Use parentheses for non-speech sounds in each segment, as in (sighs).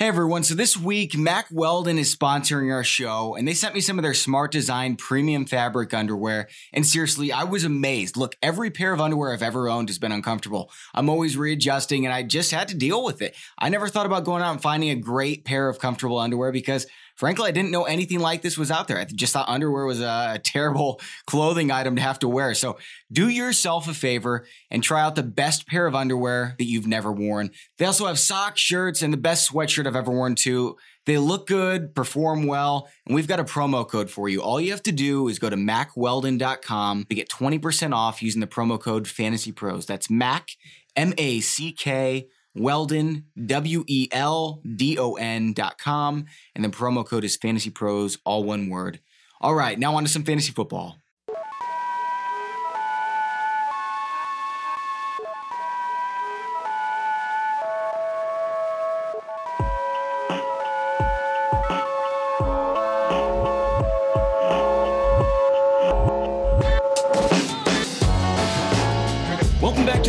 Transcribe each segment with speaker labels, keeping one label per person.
Speaker 1: Hey everyone, so this week Mack Weldon is sponsoring our show and they sent me some of their smart design premium fabric underwear. And seriously, I was amazed. Look, every pair of underwear I've ever owned has been uncomfortable. I'm always readjusting and I just had to deal with it. I never thought about going out and finding a great pair of comfortable underwear because frankly, I didn't know anything like this was out there. I just thought underwear was a terrible (laughs) clothing item to have to wear. So do yourself a favor and try out the best pair of underwear that you've never worn. They also have socks, shirts, and the best sweatshirt I've ever worn too. They look good, perform well, and we've got a promo code for you. All you have to do is go to mackweldon.com to get 20% off using the promo code Fantasy Pros. That's Mack, M A C K Weldon, W E L D O N dot com. And the promo code is Fantasy Pros, all one word. All right, now on to some fantasy football.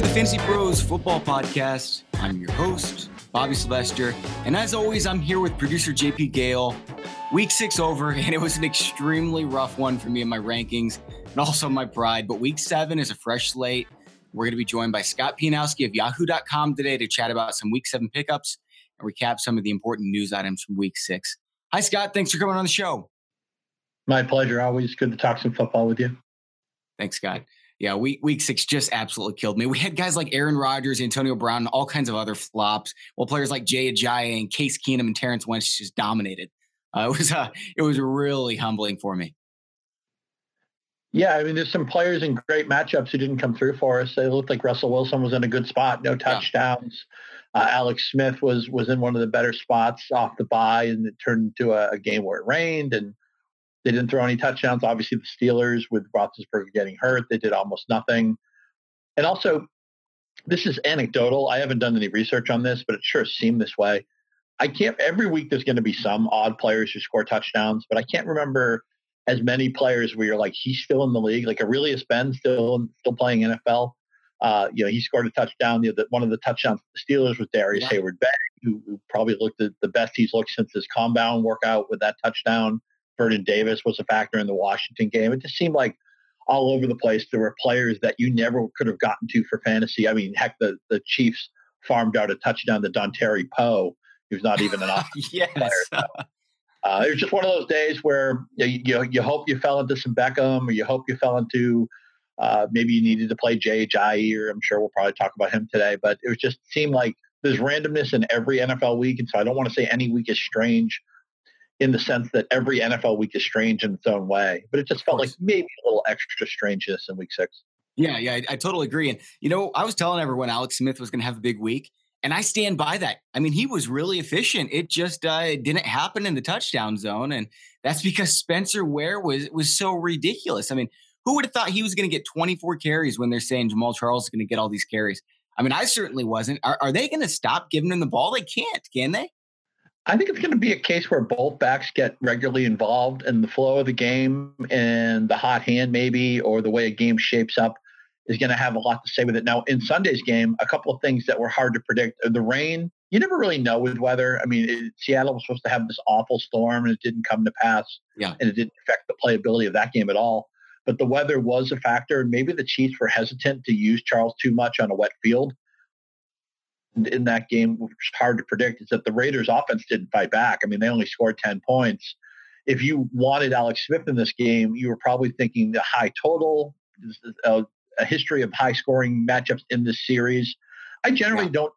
Speaker 1: To the Fantasy Pros Football Podcast. I'm your host, Bobby Sylvester. And as always, I'm here with producer JP Gale. Week six over, (laughs) and it was an extremely rough one for me in my rankings and also my pride. But week seven is a fresh slate. We're going to be joined by Scott Pianowski of yahoo.com today to chat about some week seven pickups and recap some of the important news items from week six. Hi, Scott. Thanks for coming on the show.
Speaker 2: My pleasure. Always good to talk some football with you.
Speaker 1: Thanks, Scott yeah, week week six just absolutely killed me. We had guys like Aaron Rodgers, Antonio Brown, and all kinds of other flops. While players like Jay Ajayi and Case Keenum and Terrance West just dominated. Uh, it was uh, it was really humbling for me.
Speaker 2: Yeah, I mean, there's some players in great matchups who didn't come through for us. They looked like Russell Wilson was in a good spot, no touchdowns. Yeah. Uh, Alex Smith was was in one of the better spots off the bye, and it turned into a, a game where it rained and they didn't throw any touchdowns. Obviously, the Steelers with Roethlisberger getting hurt, they did almost nothing. And also, this is anecdotal. I haven't done any research on this, but it sure seemed this way. I can't. Every week there's going to be some odd players who score touchdowns, but I can't remember as many players where you're like he's still in the league. Like Arrelious Benn still still playing NFL. Uh, you know, he scored a touchdown. The, the, one of the touchdowns the Steelers was Darrius yeah. Heyward Bey, who, who, probably looked at the best he's looked since his compound workout with that touchdown. Vernon Davis was a factor in the Washington game. It just seemed like all over the place there were players that you never could have gotten to for fantasy. I mean, heck, the, the Chiefs farmed out a touchdown to Dontari Poe, who's not even an (laughs) offensive
Speaker 1: yes.
Speaker 2: player. So, uh, it was just one of those days where you, you, you hope you fell into some Beckham or you hope you fell into uh, maybe you needed to play Jay Ajayi or I'm sure we'll probably talk about him today. But it was just seemed like there's randomness in every NFL week. And so I don't want to say any week is strange in the sense that every NFL week is strange in its own way. But it just felt like maybe a little extra strangeness in week six.
Speaker 1: Yeah, yeah, I, I totally agree. And, you know, I was telling everyone Alex Smith was going to have a big week. And I stand by that. I mean, he was really efficient. It just uh, it didn't happen in the touchdown zone, and that's (laughs) because Spencer Ware was was so ridiculous. I mean, who would have thought he was going to get 24 carries when they're saying Jamaal Charles is going to get all these carries? I mean, I certainly wasn't. Are, are they going to stop giving him the ball? They can't, can they?
Speaker 2: I think it's going to be a case where both backs get regularly involved in the flow of the game and the hot hand, maybe, or the way a game shapes up is going to have a lot to say with it. Now, in Sunday's game, a couple of things that were hard to predict. The rain, you never really know with weather. I mean, it, Seattle was supposed to have this awful storm and it didn't come to pass.
Speaker 1: Yeah.
Speaker 2: And it didn't affect the playability of that game at all. But the weather was a factor. And maybe the Chiefs were hesitant to use Charles too much on a wet field in that game, which is hard to predict, is that the Raiders' offense didn't fight back. I mean, they only scored 10 points. If you wanted Alex Smith in this game, you were probably thinking the high total, a, a history of high scoring matchups in this series. I generally yeah. don't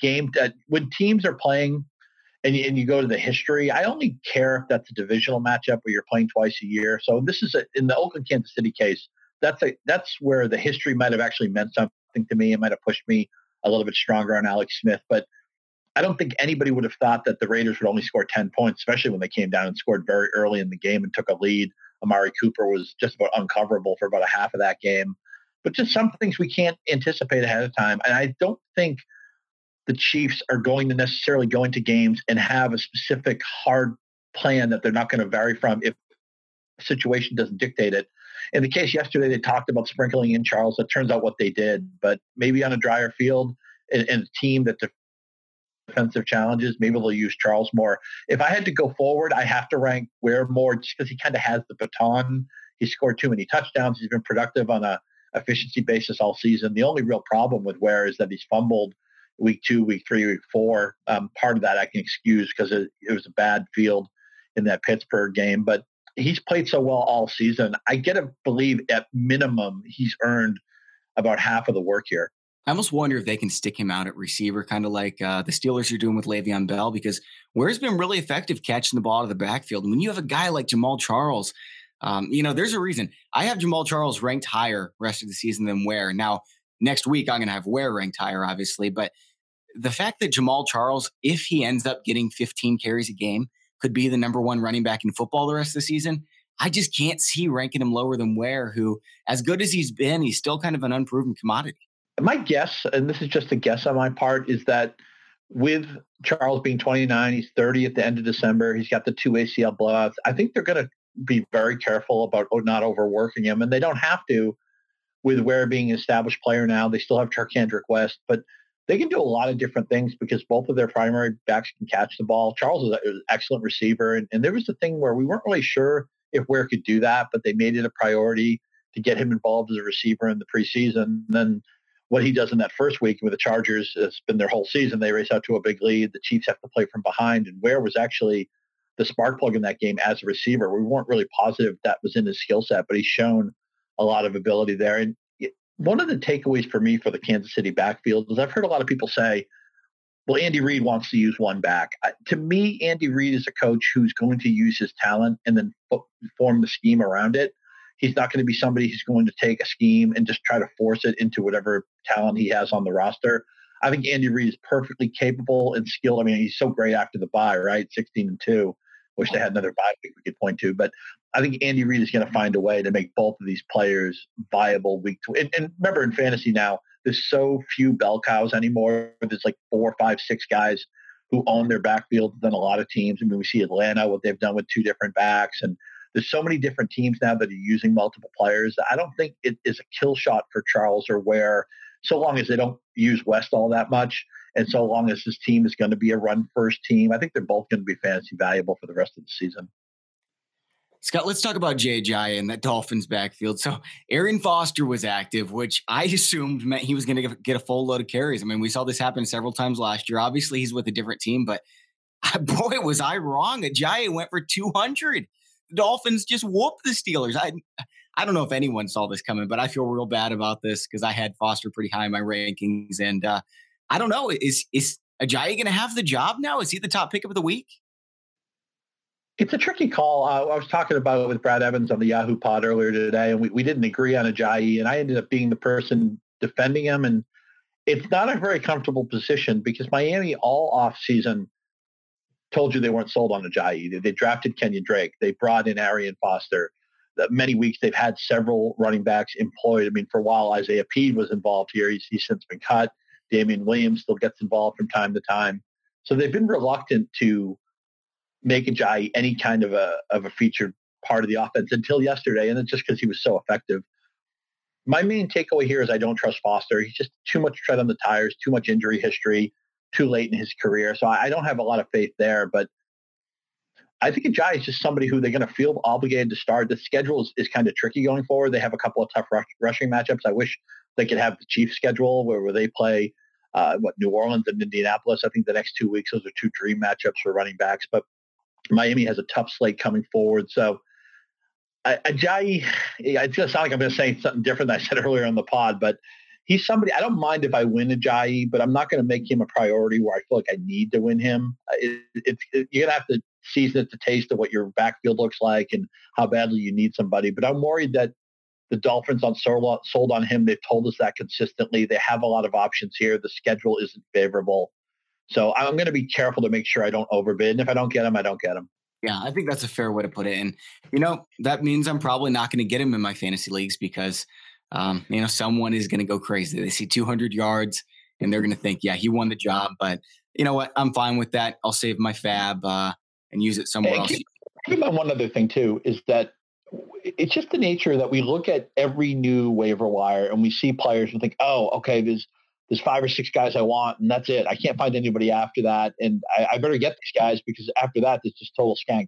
Speaker 2: game that when teams are playing and you, and you go to the history. I only care if that's a divisional matchup where you're playing twice a year. So this is a, in the Oakland Kansas City case. That's a that's where the history might have actually meant something to me. It might have pushed me a little bit stronger on Alex Smith. But I don't think anybody would have thought that the Raiders would only score 10 points, especially when they came down and scored very early in the game and took a lead. Amari Cooper was just about uncoverable for about a half of that game. But just some things we can't anticipate ahead of time. And I don't think the Chiefs are going to necessarily go into games and have a specific hard plan that they're not going to vary from if situation doesn't dictate it. In the case yesterday, they talked about sprinkling in Charles. It turns out what they did, but maybe on a drier field and, and a team that defensive challenges. Maybe they'll use Charles more. If I had to go forward, I have to rank Ware more just because he kind of has the baton. He scored too many touchdowns. He's been productive on a efficiency basis all season. The only real problem with Ware is that he's fumbled week two, week three, week four. Um, part of that I can excuse because it, it was a bad field in that Pittsburgh game, but he's played so well all season. I get to believe at minimum he's earned about half of the work here.
Speaker 1: I almost wonder if they can stick him out at receiver, kind of like uh, the Steelers are doing with Le'Veon Bell, because Ware's been really effective catching the ball out of the backfield. And when you have a guy like Jamaal Charles, um, you know, there's a reason I have Jamaal Charles ranked higher rest of the season than Ware. Now, next week I'm going to have Ware ranked higher, obviously, but the fact that Jamaal Charles, if he ends up getting 15 carries a game, could be the number one running back in football the rest of the season. I just can't see ranking him lower than Ware, who, as good as he's been, he's still kind of an unproven commodity.
Speaker 2: My guess, and this is just a guess on my part, is that with Charles being 29, he's 30 at the end of December. He's got the two ACL blowouts. I think they're going to be very careful about oh, not overworking him, and they don't have to with Ware being an established player now. They still have Charcandrick West, but they can do a lot of different things because both of their primary backs can catch the ball. Charles is an excellent receiver, and, and there was a thing where we weren't really sure if Ware could do that, but they made it a priority to get him involved as a receiver in the preseason. And then what he does in that first week with the Chargers it's been their whole season. They race out to a big lead. The Chiefs have to play from behind, and Ware was actually the spark plug in that game as a receiver. We weren't really positive that was in his skill set, but he's shown a lot of ability there. And one of the takeaways for me for the Kansas City backfield is I've heard a lot of people say, well, Andy Reid wants to use one back. to me, Andy Reid is a coach who's going to use his talent and then form the scheme around it. He's not going to be somebody who's going to take a scheme and just try to force it into whatever talent he has on the roster. I think Andy Reid is perfectly capable and skilled. I mean, he's so great after the bye, right? 16 and 2. Wish they had another bye week we could point to. But I think Andy Reid is going to mm-hmm. find a way to make both of these players viable week to and, and remember in fantasy now, there's so few bell cows anymore. There's like four, five, six guys who own their backfield than a lot of teams. I mean, we see Atlanta, what they've done with two different backs. And there's so many different teams now that are using multiple players. I don't think it is a kill shot for Charles or Ware, so long as they don't use West all that much. And so long as this team is going to be a run first team, I think they're both going to be fantasy valuable for the rest of the season.
Speaker 1: Scott, let's talk about Ajayi and that Dolphins backfield. So Arian Foster was active, which I assumed meant he was going to get a full load of carries. I mean, we saw this happen several times last year. Obviously, he's with a different team, but (laughs) boy, was I wrong. Ajayi went for 200. The Dolphins just whooped the Steelers. I I don't know if anyone saw this coming, but I feel real bad about this because I had Foster pretty high in my rankings, and uh, I don't know. Is is Ajayi going to have the job now? Is he the top pick of the week?
Speaker 2: It's a tricky call. Uh, I was talking about it with Brad Evans on the Yahoo pod earlier today, and we, we didn't agree on Ajayi, and I ended up being the person defending him. And it's not a very comfortable position because Miami all off season told you they weren't sold on Ajayi. They, they drafted Kenyan Drake. They brought in Arian Foster. many weeks they've had several running backs employed. I mean, for a while Isaiah Pead was involved here. He's, he's since been cut. Damien Williams still gets involved from time to time. So they've been reluctant to make Ajayi any kind of a of a featured part of the offense until yesterday, and it's just because he was so effective. My main takeaway here is I don't trust Foster. He's just too much tread on the tires, too much injury history, too late in his career. So I don't have a lot of faith there. But I think Ajayi is just somebody who they're going to feel obligated to start. The schedule is, is kind of tricky going forward. They have a couple of tough rush, rushing matchups. I wish they could have the Chiefs schedule where, where they play uh, what New Orleans and Indianapolis. I think the next two weeks those are two dream matchups for running backs. But Miami has a tough slate coming forward. So Ajayi, it's going to sound like I'm going to say something different than I said (laughs) earlier on the pod, but he's somebody I don't mind if I win Ajayi, but I'm not going to make him a priority where I feel like I need to win him. It, it's it, you're going to have to season it to taste of what your backfield looks like and how badly you need somebody. But I'm worried that the Dolphins on sold, sold on him. They've told us that consistently. They have a lot of options here. The schedule isn't favorable. So I'm going to be careful to make sure I don't overbid. And if I don't get him, I don't get him.
Speaker 1: Yeah, I think that's a fair way to put it. And, you know, that means I'm probably not going to get him in my fantasy leagues because, um, you know, someone is going to go crazy. They see 200 yards and they're going to think, yeah, he won the job. But you know what? I'm fine with that. I'll save my fab uh, and use it somewhere hey, else. Keep,
Speaker 2: keep in mind one other thing, too, is that it's just the nature that we look at every new waiver wire and we see players and think, oh, okay, there's there's five or six guys I want, and that's it. I can't find anybody after that, and I, I better get these guys because after that, it's just total skank.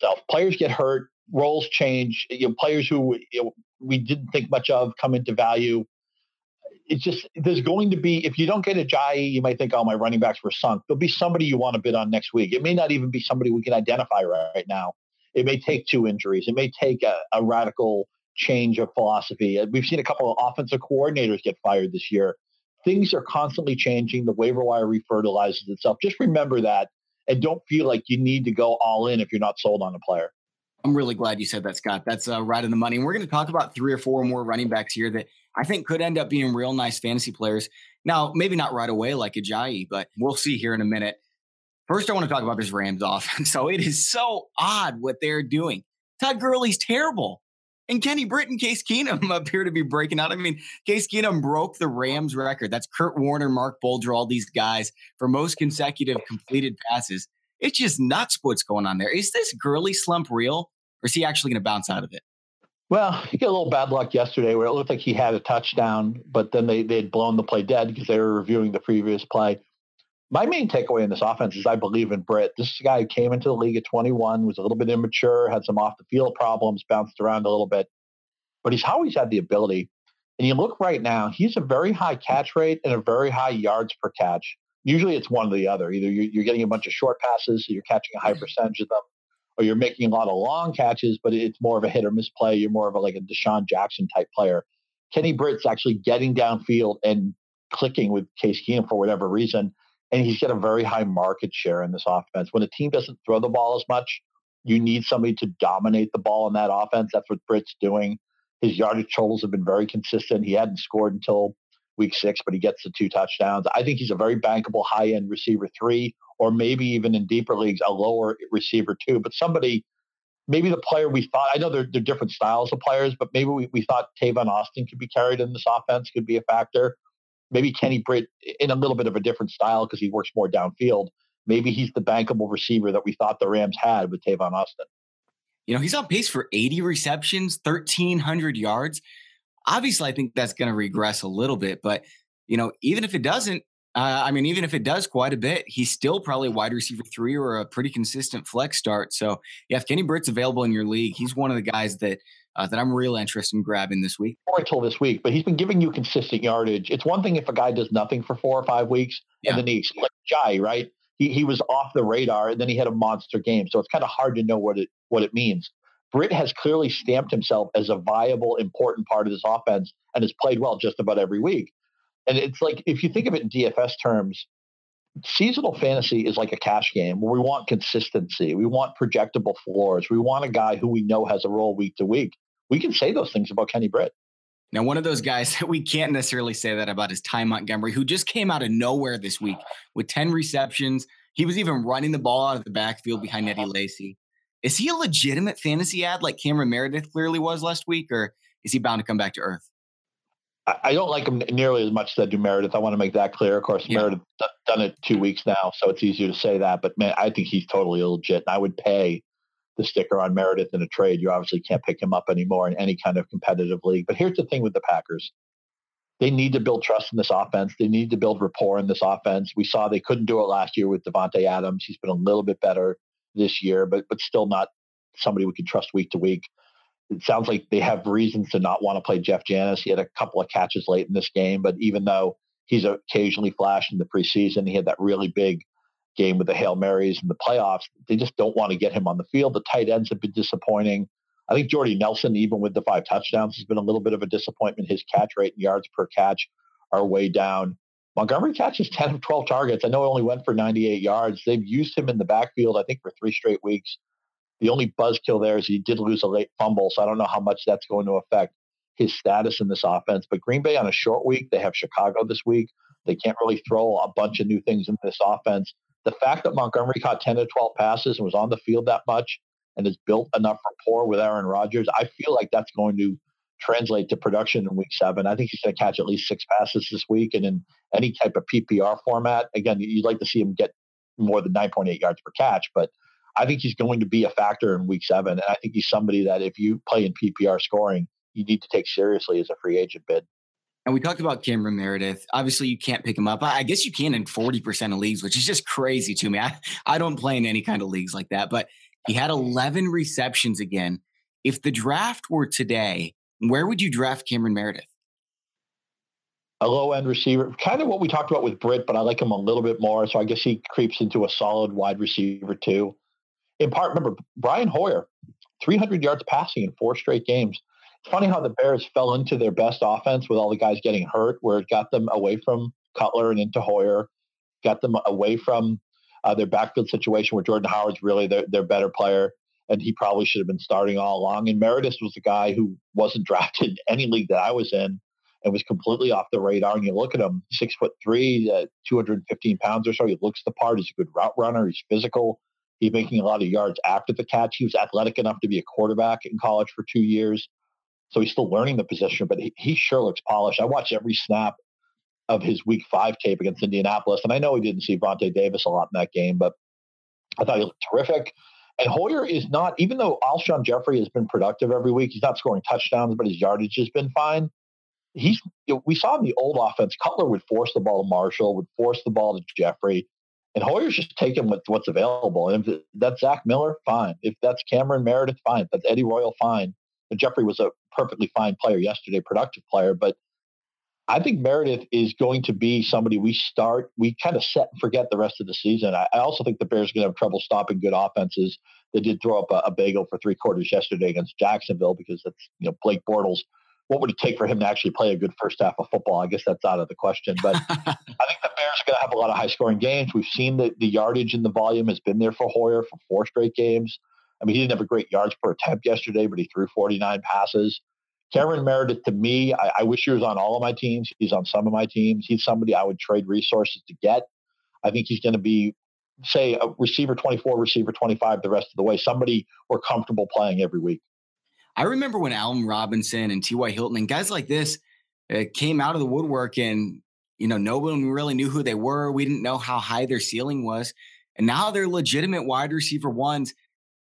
Speaker 2: So players get hurt, roles change. You know, players who you know, we didn't think much of come into value. It's just there's going to be if you don't get Ajayi, you might think, oh, my running backs were sunk. There'll be somebody you want to bid on next week. It may not even be somebody we can identify right, right now. It may take two injuries. It may take a, a radical change of philosophy. We've seen a couple of offensive coordinators get fired this year. Things are constantly changing. The waiver wire refertilizes itself. Just remember that and don't feel like you need to go all in if you're not sold on a player.
Speaker 1: I'm really glad you said that, Scott. That's uh, right in the money. And we're going to talk about three or four more running backs here that I think could end up being real nice fantasy players. Now, maybe not right away like Ajayi, but we'll see here in a minute. First, I want to talk about this Rams offense. (laughs) So it is so odd what they're doing. Todd Gurley's terrible. And Kenny Britt and Case Keenum (laughs) appear to be breaking out. I mean, Case Keenum broke the Rams record. That's Kurt Warner, Marc Bulger, all these guys for most consecutive completed passes. It's just nuts what's going on there. Is this Gurley slump real, or is he actually going to bounce out of it?
Speaker 2: Well, he got a little bad luck yesterday where it looked like he had a touchdown, but then they they'd blown the play dead because they were reviewing the previous play. My main takeaway in this offense is I believe in Britt. This is a guy who came into the league at 21, was a little bit immature, had some off the field problems, bounced around a little bit, but he's always had the ability. And you look right now, he's a very high catch rate and a very high yards per catch. Usually it's one or the other. Either you're getting a bunch of short passes, so you're catching a high percentage of them, or you're making a lot of long catches, but it's more of a hit or miss play. You're more of a, like a DeSean Jackson type player. Kenny Britt's actually getting downfield and clicking with Case Keenum for whatever reason and he's got a very high market share in this offense. When a team doesn't throw the ball as much, you need somebody to dominate the ball in that offense. That's what Britt's doing. His yardage totals have been very consistent. He hadn't scored until week six, but he gets the two touchdowns. I think he's a very bankable high end receiver three, or maybe even in deeper leagues, a lower receiver two. But somebody, maybe the player we thought, I know they're, they're different styles of players, but maybe we, we thought Tavon Austin could be carried in this offense, could be a factor maybe Kenny Britt in a little bit of a different style because he works more downfield. Maybe he's the bankable receiver that we thought the Rams had with Tavon Austin.
Speaker 1: You know, he's on pace for 80 receptions, 1,300 yards. Obviously, I think that's going to regress a little bit, but, you know, even if it doesn't, uh, I mean, even if it does quite a bit, he's still probably wide receiver three or a pretty consistent flex start. So, yeah, if Kenny Britt's available in your league, he's one of the guys that uh, that I'm real interested in grabbing this week.
Speaker 2: Or until this week, but he's been giving you consistent yardage. It's one thing if a guy does nothing for four or five weeks yeah. and then he's like Jai, right? He he was off the radar and then he had a monster game. So it's kind of hard to know what it what it means. Britt has clearly stamped himself as a viable, important part of this offense and has played well just about every week. And it's like if you think of it in DFS terms, seasonal fantasy is like a cash game where we want consistency. We want projectable floors. We want a guy who we know has a role week to week we can say those things about Kenny Britt.
Speaker 1: Now, one of those guys (laughs) that we can't necessarily say that about is Ty Montgomery, who just came out of nowhere this week with 10 receptions. He was even running the ball out of the backfield behind Eddie Lacy. Is he a legitimate fantasy ad like Cameron Meredith clearly was last week, or is he bound to come back to earth?
Speaker 2: I don't like him nearly as much as I do Meredith. I want to make that clear. Of course, yeah. Meredith done it two weeks now, so it's easier to say that. But man, I think he's totally legit. And I would pay the sticker on Meredith in a trade, you obviously can't pick him up anymore in any kind of competitive league. But here's the thing with the Packers. They need to build trust in this offense. They need to build rapport in this offense. We saw they couldn't do it last year with Davante Adams. He's been a little bit better this year, but but still not somebody we can trust week to week. It sounds like they have reasons to not want to play Jeff Janis. He had a couple of catches late in this game, but even though he's occasionally flashed in the preseason, he had that really big game with the Hail Marys in the playoffs. They just don't want to get him on the field. The tight ends have been disappointing. I think Jordy Nelson, even with the five touchdowns, has been a little bit of a disappointment. His catch rate and yards per catch are way down. Montgomery catches (laughs) 10 of 12 targets. I know he only went for 98 yards. They've used him in the backfield, I think, for three straight weeks. The only buzzkill there is he did lose a late fumble, so I don't know how much that's going to affect his status in this offense. But Green Bay on a short week, they have Chicago this week. They can't really throw a bunch of new things in this offense the fact that Montgomery caught 10 to 12 passes and was on the field that much and has built enough rapport with Aaron Rodgers, I feel like that's going to translate to production in week seven. I think he's going to catch at least six passes this week. And in any type of PPR format, again, you'd like to see him get more than 9.8 yards per catch, but I think he's going to be a factor in week seven. And I think he's somebody that if you play in PPR scoring, you need to take seriously as a free agent bid.
Speaker 1: And we talked about Cameron Meredith. Obviously, you can't pick him up. I guess you can in 40% of leagues, which is just crazy to me. I, I don't play in any kind of leagues like that, but he had 11 receptions again. If the draft were today, where would you draft Cameron Meredith?
Speaker 2: A low end receiver, kind of what we talked about with Britt, but I like him a little bit more. So I guess he creeps into a solid wide receiver too. In part, remember Brian Hoyer, 300 yards passing in four straight games funny how the Bears fell into their best offense with all the guys getting hurt, where it got them away from Cutler and into Hoyer, got them away from uh, their backfield situation where Jordan Howard's really their, their better player, and he probably should have been starting all along. And Meredith was the guy who wasn't (laughs) drafted in any league that I was in and was completely off the radar. And you look at him, six foot three, uh, 215 pounds or so. He looks the part. He's a good route runner. He's physical. He's making a lot of yards after the catch. He was athletic enough to be a quarterback in college for two years. So he's still learning the position, but he, he sure looks polished. I watched every snap of his week five tape against Indianapolis, and I know he didn't see Vontae Davis a lot in that game, but I thought he looked terrific. And Hoyer is not, even though Alshon Jeffery has been productive every week, he's not scoring touchdowns, but his yardage has been fine. He's, we saw in the old offense, Cutler would force the ball to Marshall, would force the ball to Jeffery, and Hoyer's just taking what, what's available. And if that's Zach Miller, fine. If that's Cameron Meredith, fine. If that's Eddie Royal, fine. And Jeffery was a perfectly fine player yesterday, productive player, but I think Meredith is going to be somebody we start, we kind of set and forget the rest of the season. I, I also think the Bears are going to have trouble stopping good offenses. They did throw up a, a, bagel for three quarters yesterday against Jacksonville because that's, you know, Blake Bortles. What would it take for him to actually play a good first half of football? I guess that's out of the question. But (laughs) I think the Bears are going to have a lot of high scoring games. We've seen that the yardage and the volume has been there for Hoyer for four straight games. I mean, he didn't have a great yards per attempt yesterday, but he threw 49 passes. Cameron Meredith, to me, I, I, wish he was on all of my teams. He's on some of my teams. He's somebody I would trade resources to get. I think he's going to be, say, a receiver 24, receiver 25 the rest of the way. Somebody we're comfortable playing every week.
Speaker 1: I remember when Allen Robinson and T.Y. Hilton and guys like this uh, came out of the woodwork and, you know, no one really knew who they were. We didn't know how high their ceiling was. And now they're legitimate wide receiver ones.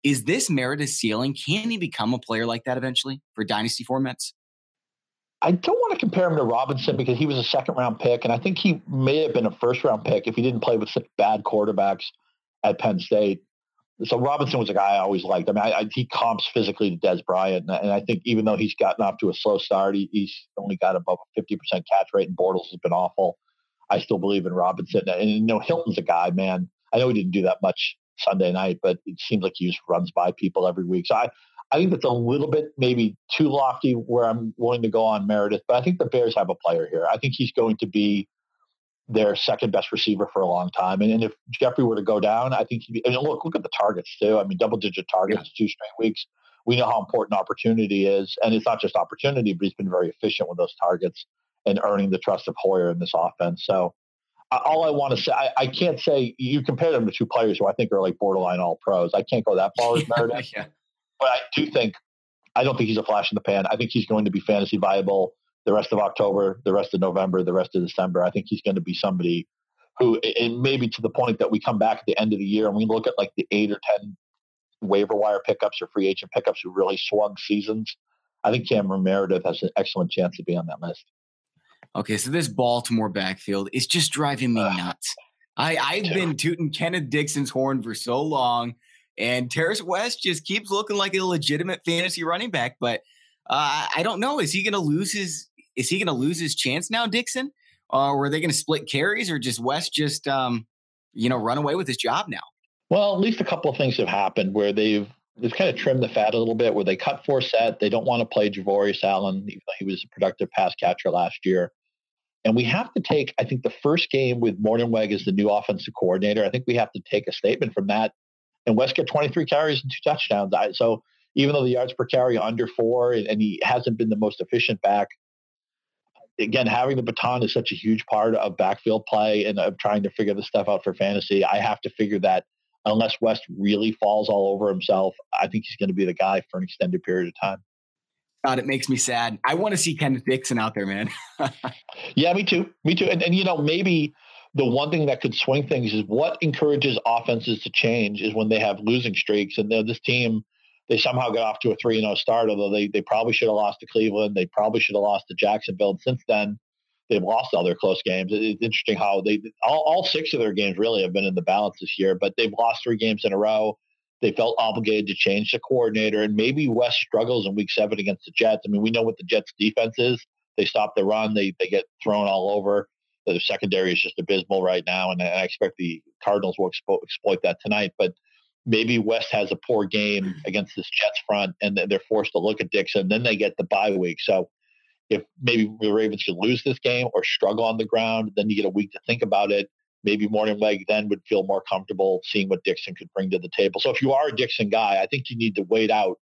Speaker 1: Is this Meredith's ceiling? Can he become a player like that eventually for dynasty formats?
Speaker 2: I don't want to compare him to Robinson because he was a second round pick, and I think he may have been a first round pick if he didn't play with such bad quarterbacks at Penn State. So Robinson was a guy I always liked. I mean, I, I, he comps physically to Dez Bryant, and, and, I think even though he's gotten off to a slow start, he, he's only got above a fifty percent catch rate, and Bortles has been awful. I still believe in Robinson, and you know Hilton's a guy, man. I know he didn't do that much Sunday night, but it seems like he just runs by people every week. So I, I think that's a little bit maybe too lofty where I'm willing to go on Meredith, but I think the Bears have a player here. I think he's going to be their second best receiver for a long time. And, and if Jeffery were to go down, I think he'd be, and look, look at the targets too. I mean, double digit targets, yeah. two straight weeks. We know how important opportunity is. And it's not just opportunity, but he's been very efficient with those targets and earning the trust of Hoyer in this offense. So all I want to say, I, I, can't say you compare them to two players who I think are like borderline all pros. I can't go that far with (laughs) Meredith, yeah. but I do think I don't think he's a flash in the pan. I think he's going to be fantasy viable the rest of October, the rest of November, the rest of December. I think he's going to be somebody who, and maybe to the point that we come back at the end of the year and we look at like the eight or ten waiver wire pickups or free agent pickups who really swung seasons. I think Cameron Meredith has an excellent chance to be on that list.
Speaker 1: Okay, so this Baltimore backfield is just driving me nuts. I, I've been tooting Kenneth Dixon's horn for so long, and Terrance West just keeps looking like a legitimate fantasy running back. But uh, I don't know. Is he going to lose his? Is he going to lose his chance now, Dixon? Or are they going to split carries, or just West just um, you know run away with his job now?
Speaker 2: Well, at least a couple of things have happened where they've they've kind of trimmed the fat a little bit. Where they cut Forsett, they don't want to play Javorius Allen, even though he was a productive pass catcher last year. And we have to take, I think, the first game with Mornhinweg as the new offensive coordinator. I think we have to take a statement from that. And West got 23 carries and two touchdowns. So even though the yards per carry under four and he hasn't been the most efficient back, again, having the baton is such a huge part of backfield play and of trying to figure this stuff out for fantasy. I have to figure that unless West really falls all over himself, I think he's going to be the guy for an extended period of time.
Speaker 1: God, it makes me sad. I want to see Kenneth Dixon out there, man. (laughs)
Speaker 2: yeah, me too. Me too. And, and, you know, maybe the one thing that could swing things is what encourages offenses to change is when they have losing streaks. And this team, they somehow got off to a 3 0 start, although they, they probably should have lost to Cleveland. They probably should have lost to Jacksonville. And since then, they've lost all their close games. It's interesting how they all, all six of their games really have been in the balance this year, but they've lost three games in a row. They felt obligated to change the coordinator, and maybe West struggles in Week Seven against the Jets. I mean, we know what the Jets' defense is. They stop the run, they they get thrown all over. The secondary is just abysmal right now, and I expect the Cardinals will expo- exploit that tonight. But maybe West has a poor game mm. against this Jets front, and they're forced to look at Dixon. Then they get the bye week, so if maybe the Ravens could lose this game or struggle on the ground, then you get a week to think about it. Maybe Mornhinweg then would feel more comfortable seeing what Dixon could bring to the table. So if you are a Dixon guy, I think you need to wait out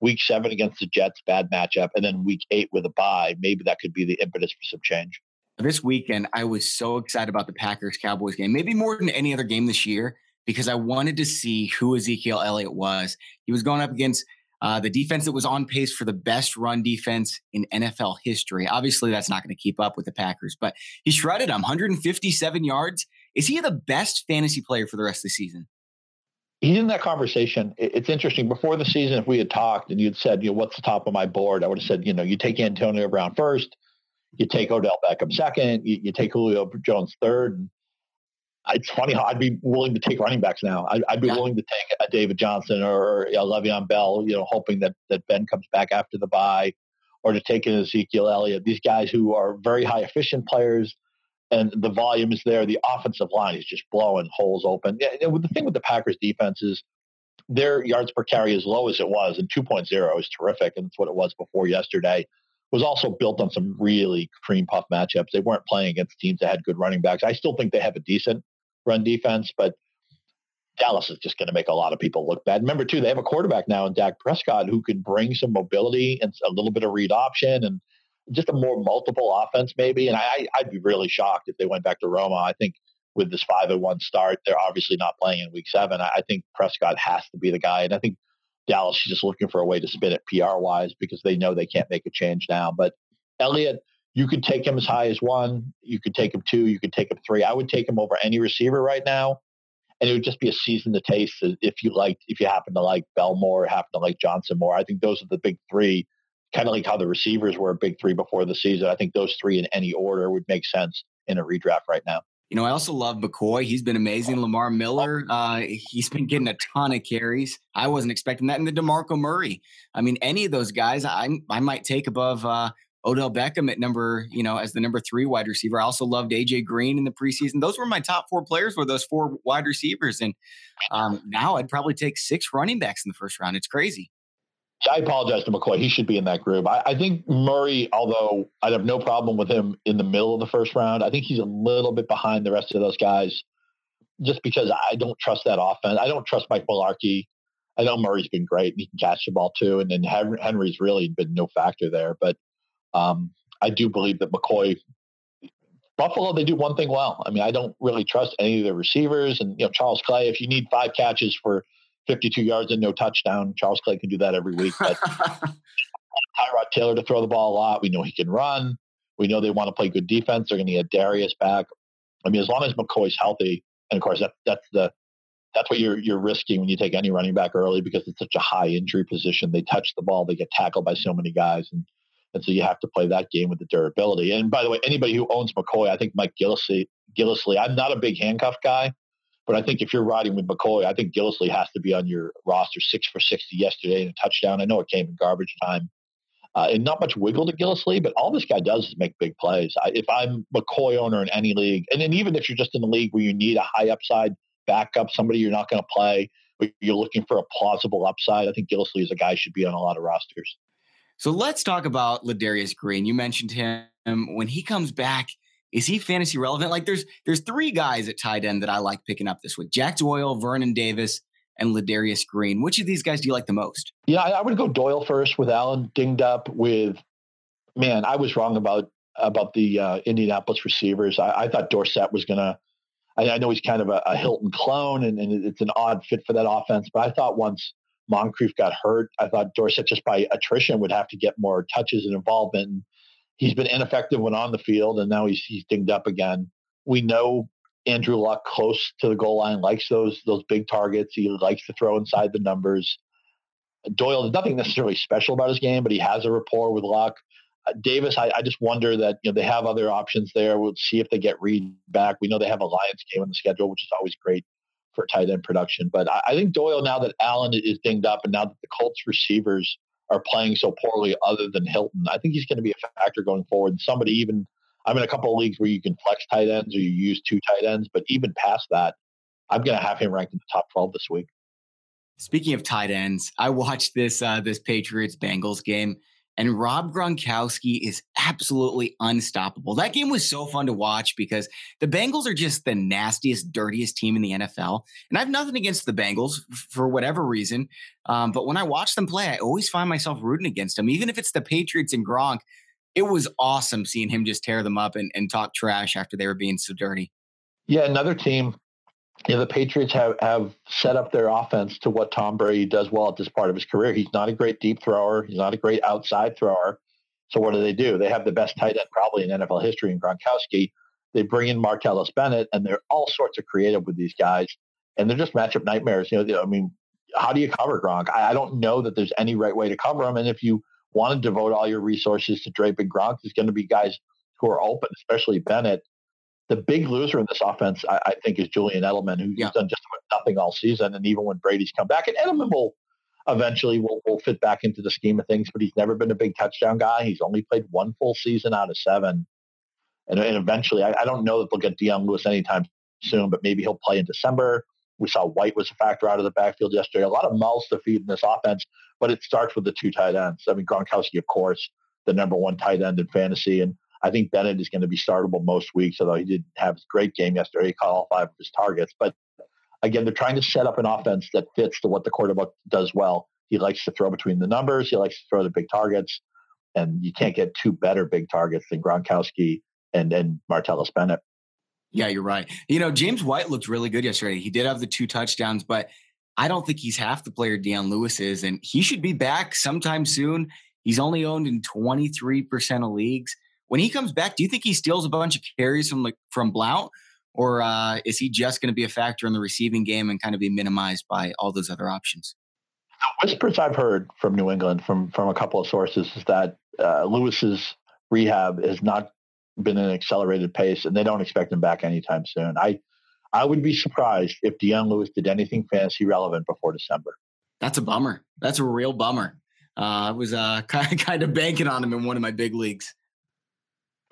Speaker 2: week seven against the Jets, bad matchup, and then week eight with a bye. Maybe that could be the impetus for some change.
Speaker 1: This weekend, I was so excited about the Packers Cowboys game, maybe more than any other game this year, because I wanted to see who Ezekiel Elliott was. He was going up against uh, the defense that was on pace for the best run defense in NFL history. Obviously, that's not going to keep up with the Packers, but he shredded them 157 yards. Is he the best fantasy player for the rest of the season?
Speaker 2: He's in that conversation. It's interesting. Before the season, if we had talked and you'd said, you know, what's the top of my board, I would have said, you know, you take Antonio Brown first, you take Odell Beckham second, you, you take Julio Jones third. And it's funny how I'd be willing to take running backs now. I'd, I'd be yeah. willing to take a David Johnson or a Le'Veon Bell, you know, hoping that that Ben comes back after the bye, or to take an Ezekiel Elliott. These guys who are very high efficient players, and the volume is there. The offensive line is just blowing holes open. Yeah, the thing with the Packers defense is their yards per carry as low as it was, and 2.0 is terrific, and it's what it was before yesterday. Was also built on some really cream puff matchups. They weren't playing against teams that had good running backs. I still think they have a decent run defense, but Dallas is just going to make a lot of people look bad. Remember, too, they have a quarterback now in Dak Prescott who can bring some mobility and a little bit of read option and just a more multiple offense, maybe. And I, I'd be really shocked if they went back to Romo. I think with this five and one start, they're obviously not playing in week seven. I, think Prescott has to be the guy. And I think Dallas is just looking for a way to spin it PR wise because they know they can't make a change now. But Elliott, you could take him as high as one. You could take him two. You could take him three. I would take him over any receiver right now. And it would just be a season to taste if you like, if you happen to like Bell more, happen to like Johnson more. I think those are the big three, kind of like how the receivers were a big three before the season. I think those three in any order would make sense in a redraft right now.
Speaker 1: You know, I also love McCoy. He's been amazing. Lamar Miller, uh, he's been getting a ton of carries. I wasn't expecting that. And the DeMarco Murray. I mean, any of those guys, I I might take above uh, Odell Beckham at number, you know, as the number three wide receiver. I also loved AJ Green in the preseason. Those were my top four players were those four wide receivers. And um, now I'd probably take six running backs in the first round. It's crazy.
Speaker 2: I apologize to McCoy. He should be in that group. I, I, think Murray, although I'd have no problem with him in the middle of the first round, I think he's a little bit behind the rest of those guys just because I don't trust that offense. I don't trust Mike Mularkey. I know Murray's been great and he can catch the ball too. And then Henry's really been no factor there. But um, I do believe that McCoy, Buffalo, they do one thing well. I mean, I don't really trust any of their receivers. And, you know, Charles Clay, if you need five catches for 52 yards and no touchdown, Charles Clay can do that every week. But (laughs) Tyrod Taylor to throw the ball a lot. We know he can run. We know they want to play good defense. They're going to get Dareus back. I mean, as long as McCoy's healthy, and of course that that's the that's what you're you're risking when you take any running back early because it's such a high injury position. They touch the ball, they get tackled by so many guys, and and so you have to play that game with the durability. And by the way, anybody who owns McCoy, I think Mike Gillislee, Gillislee, I'm not a big handcuff guy, but I think if you're riding with McCoy, I think Gillislee has to be on your roster. Six for 60 yesterday in a touchdown. I know it came in garbage time. Uh, and not much wiggle to Gillislee, but all this guy does is make big plays. I, if I'm McCoy owner in any league, and then even if you're just in a league where you need a high upside backup, somebody you're not going to play, but you're looking for a plausible upside, I think Gillislee is a guy should be on a lot of rosters.
Speaker 1: So let's talk about Ladarius Green. You mentioned him when he comes back. Is he fantasy relevant? Like there's there's three guys at tight end that I like picking up this week: Jack Doyle, Vernon Davis, and Ladarius Green. Which of these guys do you like the most?
Speaker 2: Yeah, I, I would go Doyle first with Allen dinged up. With man, I was wrong about about the uh, Indianapolis receivers. I, I, thought Dorsett was gonna. I, I know he's kind of a, a Hilton clone, and, and, it's an odd fit for that offense. But I thought once Moncrief got hurt. I thought Dorsett just by attrition would have to get more touches and involvement. And he's been ineffective when on the field, and now he's he's dinged up again. We know Andrew Luck close to the goal line likes those those big targets. He likes to throw inside the numbers. Doyle, nothing necessarily special about his game, but he has a rapport with Luck. Uh, Davis, I, I, just wonder that you know they have other options there. We'll see if they get Reed back. We know they have a Lions game on the schedule, which is always great for tight end production. But I, I think Doyle, now that Allen is dinged up, and now that the Colts receivers are playing so poorly, other than Hilton, I think he's going to be a factor going forward. Somebody even I'm in a couple of leagues where you can flex tight ends or you use two tight ends, but even past that, I'm going to have him ranked in the top 12 this week.
Speaker 1: Speaking of tight ends, I watched this uh, this Patriots Bengals game and Rob Gronkowski is absolutely unstoppable. That game was so fun to watch because the Bengals are just the nastiest, dirtiest team in the NFL. And I have nothing against the Bengals for whatever reason. Um, but when I watch them play, I always find myself rooting against them, even if it's the Patriots and Gronk. It was awesome seeing him just tear them up and, and talk trash after they were being so dirty.
Speaker 2: Yeah, another team you know, the Patriots have, have set up their offense to what Tom Brady does well at this part of his career. He's not a great deep thrower. He's not a great outside thrower. So what do they do? They have the best tight end probably in NFL history in Gronkowski. They bring in Martellus Bennett, and they're all sorts of creative with these guys, and they're just matchup nightmares. You know, I mean, how do you cover Gronk? I, I don't know that there's any right way to cover him. And if you want to devote all your resources to Drake and Gronk, there's going to be guys who are open, especially Bennett, the big loser in this offense, I, I think, is Julian Edelman, who's yeah. done just about nothing all season. And even when Brady's come back, and Edelman will eventually will, will fit back into the scheme of things, but he's never been a big touchdown guy. He's only played one full season out of seven. And, and eventually, I, I, don't know that they'll get Dion Lewis anytime soon, but maybe he'll play in December. We saw White was a factor out of the backfield yesterday. A lot of mouths to feed in this offense, but it starts with the two tight ends. I mean, Gronkowski, of course, the number one tight end in fantasy, and I think Bennett is going to be startable most weeks, although he did have a great game yesterday. He caught all five of his targets. But again, they're trying to set up an offense that fits to what the quarterback does well. He likes to throw between the numbers. He likes to throw the big targets. And you can't get two better big targets than Gronkowski and, and Martellus Bennett.
Speaker 1: Yeah, you're right. You know, James White looked really good yesterday. He did have the two touchdowns, but I don't think he's half the player Dion Lewis is, and he should be back sometime soon. He's only owned in 23% of leagues when he comes back, do you think he steals a bunch of carries from like from Blount, or uh, is he just going to be a factor in the receiving game and kind of be minimized by all those other options?
Speaker 2: The whispers I've heard from New England from from a couple of sources is that uh, Lewis's rehab has not been an accelerated pace, and they don't expect him back anytime soon. I I would be surprised if Dion Lewis did anything fantasy relevant before December.
Speaker 1: That's a bummer. That's a real bummer. Uh, I was uh, (laughs) kind of banking on him in one of my big leagues.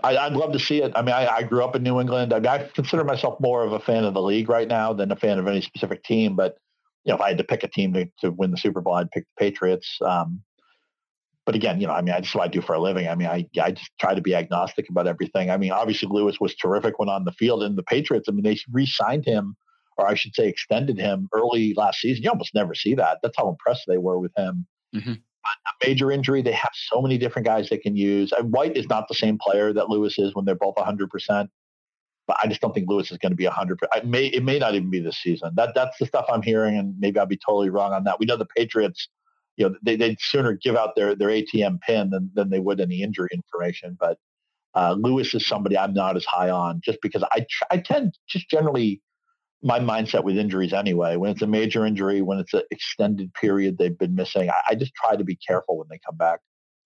Speaker 2: I, would love to see it. I mean, I, I, grew up in New England. I, mean, I consider myself more of a fan of the league right now than a fan of any specific team. But you know, if I had to pick a team to, to win the Super Bowl, I'd pick the Patriots. Um, but again, you know, I mean, I just what I do for a living. I mean, I I just try to be agnostic about everything. I mean, obviously Lewis was terrific when on the field, and the Patriots. I mean, they re-signed him, or I should say, extended him early last season. You almost never see that. That's how impressed they were with him. Mm-hmm a major injury. They have so many different guys they can use. And White is not the same player that Lewis is when they're both 100%. But I just don't think Lewis is going to be 100%. It may, it may not even be this season. That That's the stuff I'm hearing, and maybe I'll be totally wrong on that. We know the Patriots, you know, they, they'd sooner give out their, their ATM pin than, than they would any injury information. But uh, Lewis is somebody I'm not as high on just because I, I tend just generally – my mindset with injuries anyway. When it's a major injury, when it's an extended period they've been missing, I, I, just try to be careful when they come back.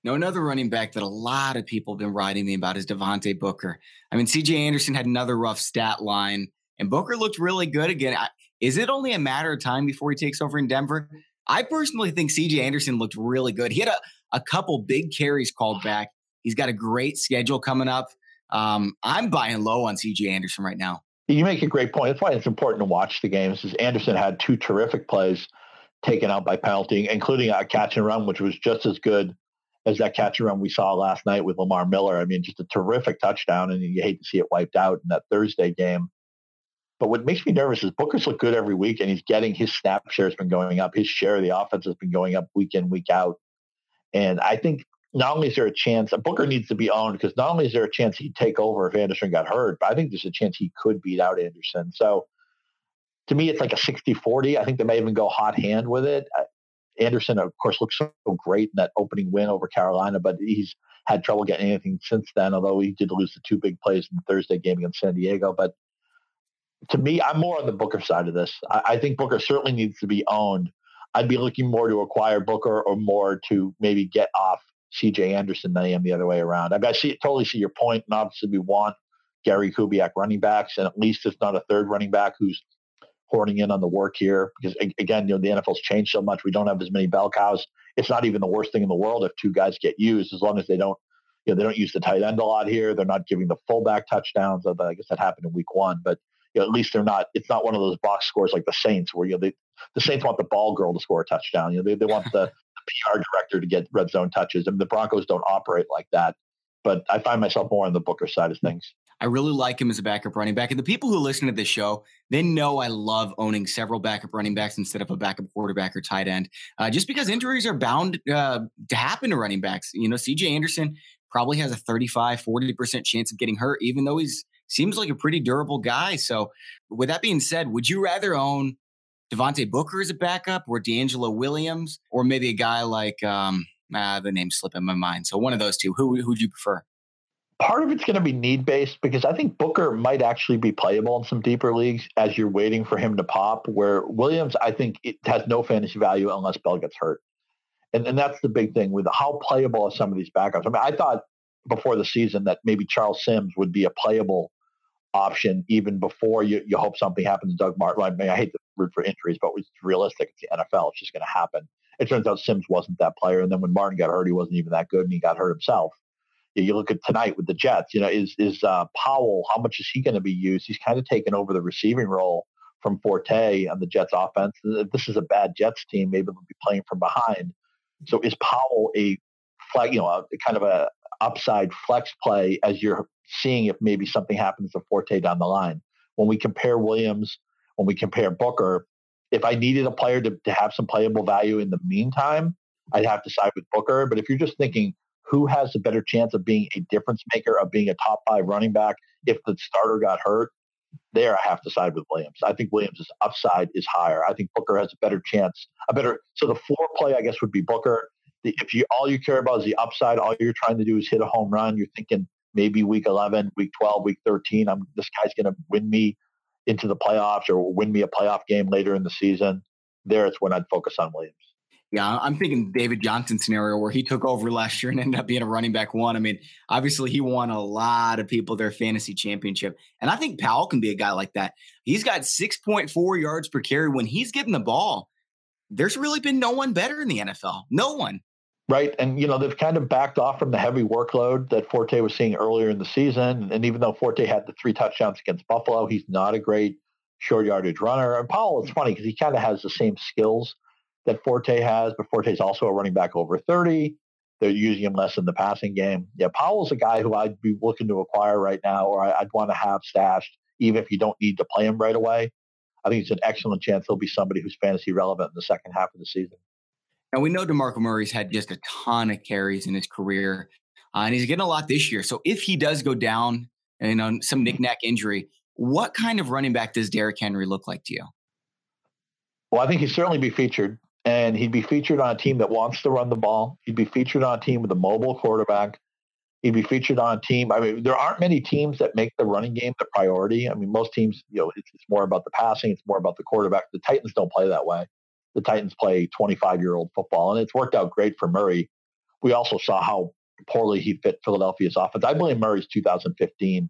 Speaker 1: No, another running back that a lot of people have been writing me about is Devontae Booker. I mean, CJ Anderson had another rough stat line, and Booker looked really good again. Is it only a matter of time before he takes over in Denver? I personally think CJ Anderson looked really good. He had a, a couple big carries called back. He's got a great schedule coming up. Um, I'm buying low on CJ Anderson right now.
Speaker 2: You make a great point. That's why it's important to watch the games. Is Anderson had two terrific plays taken out by penalty, including a catch and run, which was just as good as that catch and run we saw last night with Lamar Miller. I mean, just a terrific touchdown, and you hate to see it wiped out in that Thursday game. But what makes me nervous is Booker's look good every week, and he's getting his snap share has been going up. His share of the offense has been going up week in, week out. And I think not only is there a chance Booker needs to be owned because not only is there a chance he'd take over if Anderson got hurt, but I think there's a chance he could beat out Anderson. So to me, it's like a 60 40. I think they may even go hot hand with it. Uh, Anderson, of course, looks so great in that opening win over Carolina, but he's had trouble getting anything since then, although he did lose the two big plays in the Thursday game against San Diego. But to me, I'm more on the Booker side of this. I, I think Booker certainly needs to be owned. I'd be looking more to acquire Booker or more to maybe get off C.J. Anderson than I am the other way around. I, mean, I see totally see your point, and obviously we want Gary Kubiak running backs, and at least it's not a third running back who's horning in on the work here. Because again, you know the NFL's changed so much. We don't have as many bell cows. It's not even the worst thing in the world if two guys get used, as long as they don't. You know, they don't use the tight end a lot here. They're not giving the fullback touchdowns. I guess that happened in week one, but you know, at least they're not. It's not one of those box scores like the Saints, where you know they, the Saints want the ball girl to score a touchdown. You know, they, they want the, the PR director to get red zone touches. I mean, the Broncos don't operate like that. But I find myself more on the Booker side of things.
Speaker 1: I really like him as a backup running back. And the people who listen to this show, they know I love owning several backup running backs instead of a backup quarterback or tight end, uh, just because injuries are bound uh, to happen to running backs. You know, CJ Anderson probably has a 35, 40% chance of getting hurt, even though he's seems like a pretty durable guy. So, with that being said, would you rather own Devontae Booker as a backup or DeAngelo Williams or maybe a guy like, um, ah, the name slip in my mind. So, one of those two. Who would you prefer?
Speaker 2: part of it's going to be need based because I think Booker might actually be playable in some deeper leagues as you're waiting for him to pop. Where Williams, I think it has no fantasy value unless Bell gets hurt, and and that's the big thing with how playable are some of these backups. I mean, I thought before the season that maybe Charles Sims would be a playable option even before you, you hope something happens to Doug Martin. I mean, I hate to root for injuries, but it's realistic. It's the NFL. It's just going to happen. It turns out Sims wasn't that player, and then when Martin got hurt, he wasn't even that good, and he got hurt himself you look at tonight with the Jets. You know, is is uh, Powell? How much is he going to be used? He's kind of taken over the receiving role from Forte on the Jets offense. This is a bad Jets team. Maybe they'll be playing from behind. So is Powell a flag? You know, a, kind of a upside flex play as you're seeing if maybe something happens to Forte down the line. When we compare Williams, when we compare Booker, if I needed a player to, to have some playable value in the meantime, I'd have to side with Booker. But if you're just thinking who has a better chance of being a difference maker, of being a top five running back if the starter got hurt? There, I have to side with Williams. I think Williams' upside is higher. I think Booker has a better chance, a better. So the floor play, I guess, would be Booker. If you all you care about is the upside, all you're trying to do is hit a home run. You're thinking maybe week 11, week 12, week 13. I'm this guy's going to win me into the playoffs or win me a playoff game later in the season. There, it's when I'd focus on Williams.
Speaker 1: Yeah, I'm thinking David Johnson scenario where he took over last year and ended up being a running back one. I mean, obviously he won a lot of people their fantasy championship. And I think Powell can be a guy like that. He's got 6.4 yards per carry when he's getting the ball. There's really been no one better in the NFL. No one.
Speaker 2: Right. And, you know, they've kind of backed off from the heavy workload that Forte was seeing earlier in the season. And even though Forte had the three touchdowns against Buffalo, he's not a great short yardage runner. And Powell, it's funny because he kind of has the same skills that Forte has, but Forte is also a running back over 30. They're using him less in the passing game. Yeah, Powell's a guy who I'd be looking to acquire right now, or I'd want to have stashed, even if you don't need to play him right away. I think it's an excellent chance he'll be somebody who's fantasy relevant in the second half of the season.
Speaker 1: And we know DeMarco Murray's had just a ton of carries in his career, uh, and he's getting a lot this year. So if he does go down, and on some knickknack injury, what kind of running back does Derrick Henry look like to you?
Speaker 2: Well, I think he'd certainly be featured and he'd be featured on a team that wants to run the ball. He'd be featured on a team with a mobile quarterback. He'd be featured on a team. I mean, there aren't many teams that make the running game the priority. I mean, most teams, you know, it's, it's more about the passing. It's more about the quarterback. The Titans don't play that way. The Titans play 25 year old football, and it's worked out great for Murray. We also saw how poorly he fit Philadelphia's offense. I blame Murray's 2015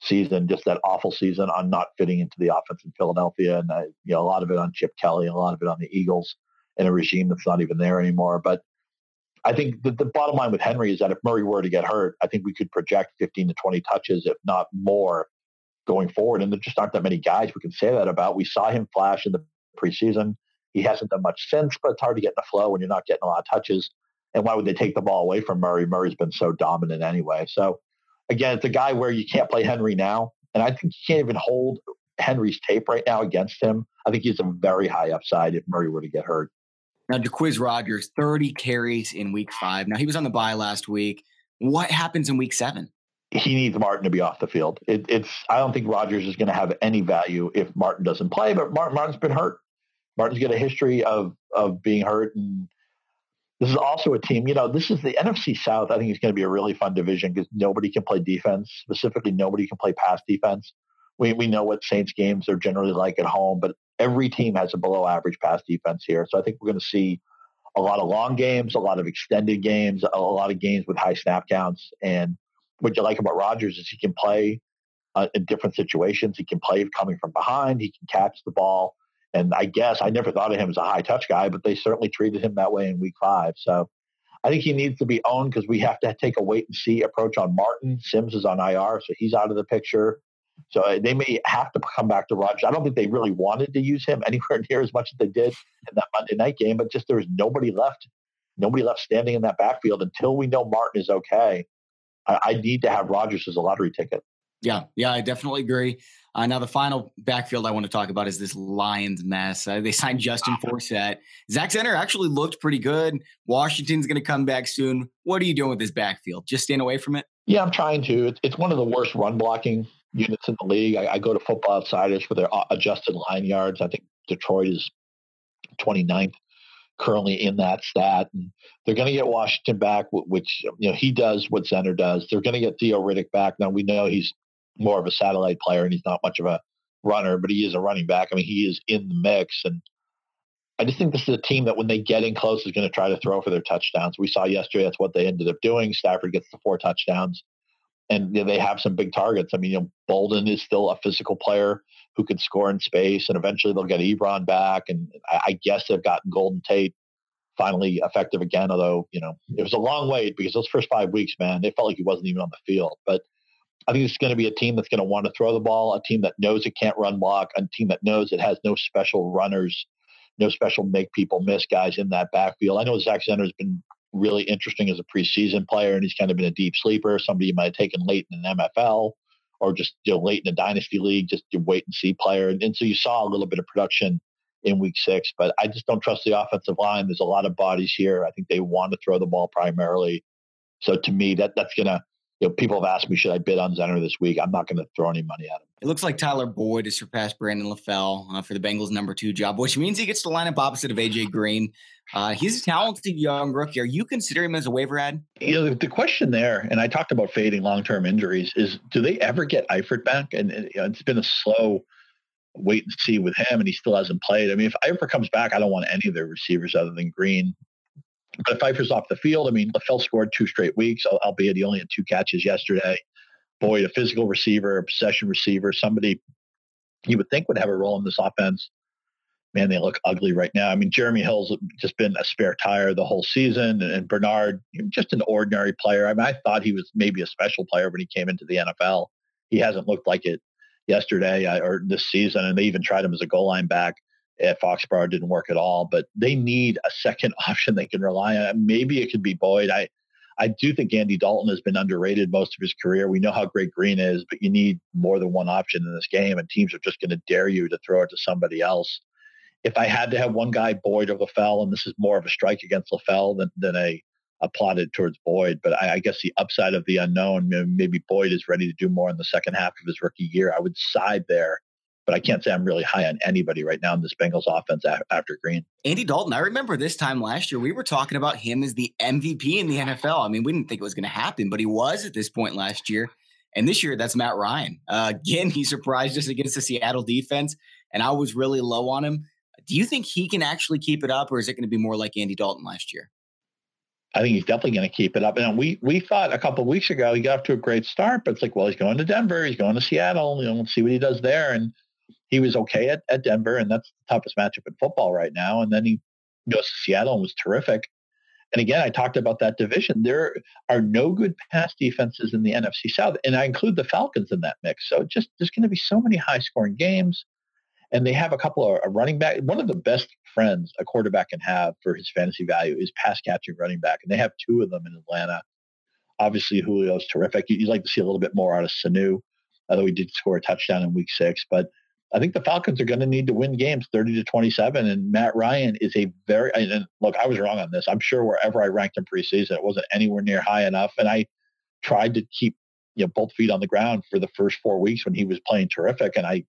Speaker 2: season, just that awful season, on not fitting into the offense in Philadelphia, and uh, you know a lot of it on Chip Kelly, a lot of it on the Eagles in a regime that's not even there anymore. But I think the, the bottom line with Henry is that if Murray were to get hurt, I think we could project 15 to 20 touches, if not more, going forward. And there just aren't that many guys we can say that about. We saw him flash in the preseason. He hasn't done much since, but it's hard to get in the flow when you're not getting a lot of touches. And why would they take the ball away from Murray? Murray's been so dominant anyway. So again, it's a guy where you can't play Henry now. And I think you can't even hold Henry's tape right now against him. I think he's a very high upside if Murray were to get hurt.
Speaker 1: Now, Jacquizz Rodgers, 30 carries in week five. Now, he was on the bye last week. What happens in week seven?
Speaker 2: He needs Martin to be off the field. It, it's I don't think Rodgers is going to have any value if Martin doesn't play, but Martin, Martin's been hurt. Martin's got a history of of being hurt and this is also a team, you know, this is the NFC South. I think it's going to be a really fun division because nobody can play defense. Specifically, nobody can play pass defense. We, we know what Saints games are generally like at home, but every team has a below average pass defense here. So I think we're going to see a lot of long games, a lot of extended games, a lot of games with high snap counts. And what you like about Rodgers is he can play uh, in different situations. He can play coming from behind. He can catch the ball. And I guess I never thought of him as a high touch guy, but they certainly treated him that way in week five. So I think he needs to be owned because we have to take a wait and see approach on Martin. Sims is on IR, so he's out of the picture. So uh, they may have to come back to Rodgers. I don't think they really wanted to use him (laughs) anywhere near as much as they did in that Monday night game, but just there was nobody left, nobody left standing in that backfield until we know Martin is okay. I, I need to have Rodgers as a lottery ticket.
Speaker 1: Yeah, yeah, I definitely agree. Uh, now, the final backfield I want to talk about is this Lions mess. Uh, they signed Justin Forsett. Zach Zenner actually looked pretty good. Washington's going to come back soon. What are you doing with this backfield? Just staying away from it?
Speaker 2: Yeah, I'm trying to. It's, it's one of the worst run blocking units in the league. I, I go to Football Outsiders for their uh, adjusted line yards. I think Detroit is 29th currently in that stat. And they're going to get Washington back, which you know he does what Zenner does. They're going to get Theo Riddick back. Now we know he's more of a satellite player and he's not much of a runner, but he is a running back. I mean, he is in the mix. And I just think this is a team that when they get in close is going to try to throw for their touchdowns. We saw yesterday that's what they ended up doing. Stafford gets the four touchdowns. And you know, they have some big targets. I mean, you know, Boldin is still a physical player who can score in space, and eventually they'll get Ebron back. And I, guess they've gotten Golden Tate finally effective again. Although you know, it was a long wait because those first five weeks, man, they felt like he wasn't even on the field. But I think it's going to be a team that's going to want to throw the ball, a team that knows it can't run block, a team that knows it has no special runners, no special make people miss guys in that backfield. I know Zach Zenner has been really interesting as a preseason player, and he's kind of been a deep sleeper, somebody you might have taken late in an MFL or just you know, late in a dynasty league, just a wait and see player. And, and so you saw a little bit of production in week six, but I just don't trust the offensive line. There's a lot of bodies here. I think they want to throw the ball primarily. So to me, that that's gonna you know, people have asked me, should I bid on Zenner this week? I'm not going to throw any money at him.
Speaker 1: It looks like Tyler Boyd has surpassed Brandon LaFell uh, for the Bengals' number two job, which means he gets to line up opposite of AJ Green. Uh, he's a talented young rookie. Are you considering him as a waiver ad?
Speaker 2: You know, the question there, and I talked about fading long-term injuries, is do they ever get Eifert back? And, you know, it's been a slow wait and see with him, and he still hasn't played. I mean, if Eifert comes back, I don't want any of their receivers other than Green. But Eifert's off the field. I mean, LaFell scored two straight weeks, albeit he only had two catches yesterday. Boyd, a physical receiver, a possession receiver, somebody you would think would have a role in this offense. Man, they look ugly right now. I mean, Jeremy Hill's just been a spare tire the whole season, and Bernard, just an ordinary player. I mean, I thought he was maybe a special player when he came into the NFL. He hasn't looked like it yesterday uh, or this season, and they even tried him as a goal line back at Foxborough didn't work at all. But they need a second (laughs) option they can rely on. Maybe it could be Boyd. I I do think Andy Dalton has been underrated most of his career. We know how great Green is, but you need more than one option in this game, and teams are just going to dare you to throw it to somebody else. If I had to have one guy, Boyd or LaFell, and this is more of a strike against LaFell than, than a, a plotted towards Boyd, but I, I guess the upside of the unknown, maybe Boyd is ready to do more in the second half of his rookie year. I would side there but I can't say I'm really high on anybody right now in this Bengals offense after Green.
Speaker 1: Andy Dalton, I remember this time last year, we were talking about him as the MVP in the NFL. I mean, we didn't think it was going to happen, but he was at this point last year. And this year, that's Matt Ryan. Uh, again, (laughs) he surprised us against the Seattle defense, and I was really low on him. Do you think he can actually keep it up, or is it going to be more like Andy Dalton last year?
Speaker 2: I think he's definitely going to keep it up. And we we thought a couple weeks ago he got off to a great start, but it's like, well, he's going to Denver, he's going to Seattle. You know, let's see what he does there. And he was okay at, at Denver, and that's the toughest matchup in football right now. And then he goes to Seattle and was terrific. And again, I talked about that division. There are no good pass defenses in the NFC South, and I include the Falcons in that mix. So just there's going to be so many high scoring games, and they have a couple of a running back. One of the best friends a quarterback can have for his fantasy value is pass catching running back, and they have two of them in Atlanta. Obviously, Julio's terrific. You'd like to see a little bit more out of Sanu, although he did score a touchdown in Week Six, but I think the Falcons are going to need to win games 30 to 27. And Matt Ryan is a very, and look, I was wrong on this. I'm sure wherever I ranked him preseason, it wasn't anywhere near high enough. And I tried to keep you know, both feet on the ground for the first four weeks when he was playing terrific. And I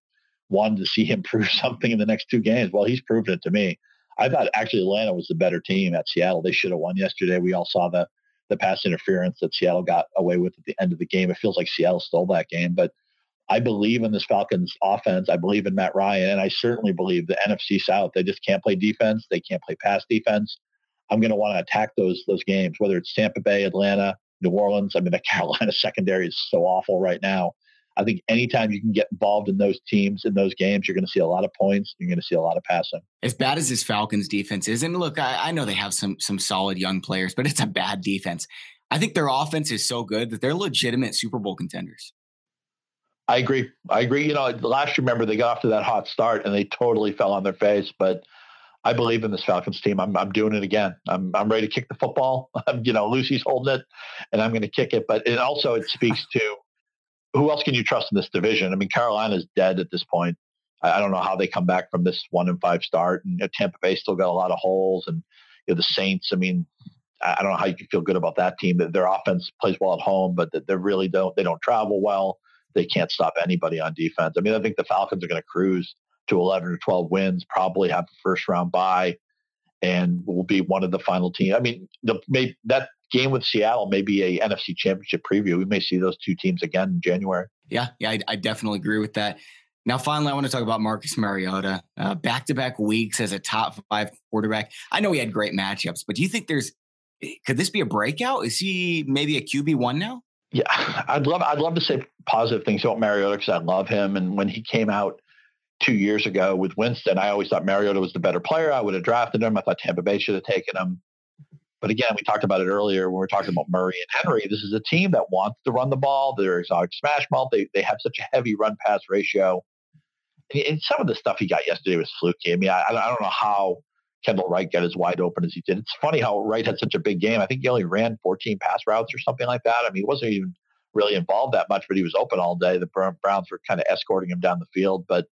Speaker 2: wanted to see him (laughs) prove something in the next two games. Well, he's proven it to me. I thought actually Atlanta was the better team at Seattle. They should have won yesterday. We all saw the the pass interference that Seattle got away with at the end of the game. It feels like Seattle stole that game, but I believe in this Falcons offense. I believe in Matt Ryan, and I certainly believe the NFC South. They just can't play defense. They can't play pass defense. I'm going to want to attack those those games, whether it's Tampa Bay, Atlanta, New Orleans. I mean, the (laughs) Carolina secondary is so awful right now. I think anytime you can get involved in those teams in those games, you're going to see a lot of points. You're going to see a lot of passing.
Speaker 1: As bad as this Falcons defense is, and look, I, I know they have some some solid young players, but it's a bad defense. I think their offense is so good that they're legitimate Super Bowl contenders.
Speaker 2: I agree. I agree. You know, last year, remember they got off to that hot start and they totally fell on their face. But I believe in this Falcons team. I'm, I'm doing it again. I'm, I'm ready to kick the football. (laughs) I'm, you know, Lucy's holding it, and I'm going to kick it. But it also it speaks to who else can you trust in this division? I mean, Carolina's dead at this point. I, I don't know how they come back from this one and five start. And you know, Tampa Bay still got a lot of holes, and you know, the Saints. I mean, I, don't know how you can feel good about that team. Their offense plays well at home, but they really don't. They don't travel well. They can't stop anybody on defense. I mean, I think the Falcons are going to cruise to 11 or 12 wins, probably have a first round bye, and will be one of the final teams. I mean, the, may, that game with Seattle may be a NFC Championship preview. We may see those two teams again in January.
Speaker 1: Yeah, yeah, I, I definitely agree with that. Now, finally, I want to talk about Marcus Mariota. Back to back weeks as a top five quarterback. I know he had great matchups, but do you think there's could this be a breakout? Is he maybe a QB one now?
Speaker 2: Yeah, (sighs) I'd love I'd love to say positive things about Mariota because I love him. And when he came out two years ago with Winston, I always thought Mariota was the better player. I would have drafted him. I thought Tampa Bay should have taken him. But again, we talked about it earlier when we were talking about Murray and Henry. This is a team that wants to run the ball. They're exotic smash mouth. They they have such a heavy run pass ratio. And, and some of the stuff he got yesterday was fluky. I mean, I, I don't know how Kendall Wright got as wide open as he did. It's funny how Wright had such a big game. I think he only ran 14 pass routes or something like that. I mean, he wasn't even really involved that much, but he was open all day. The Browns were kind of escorting him down the field. But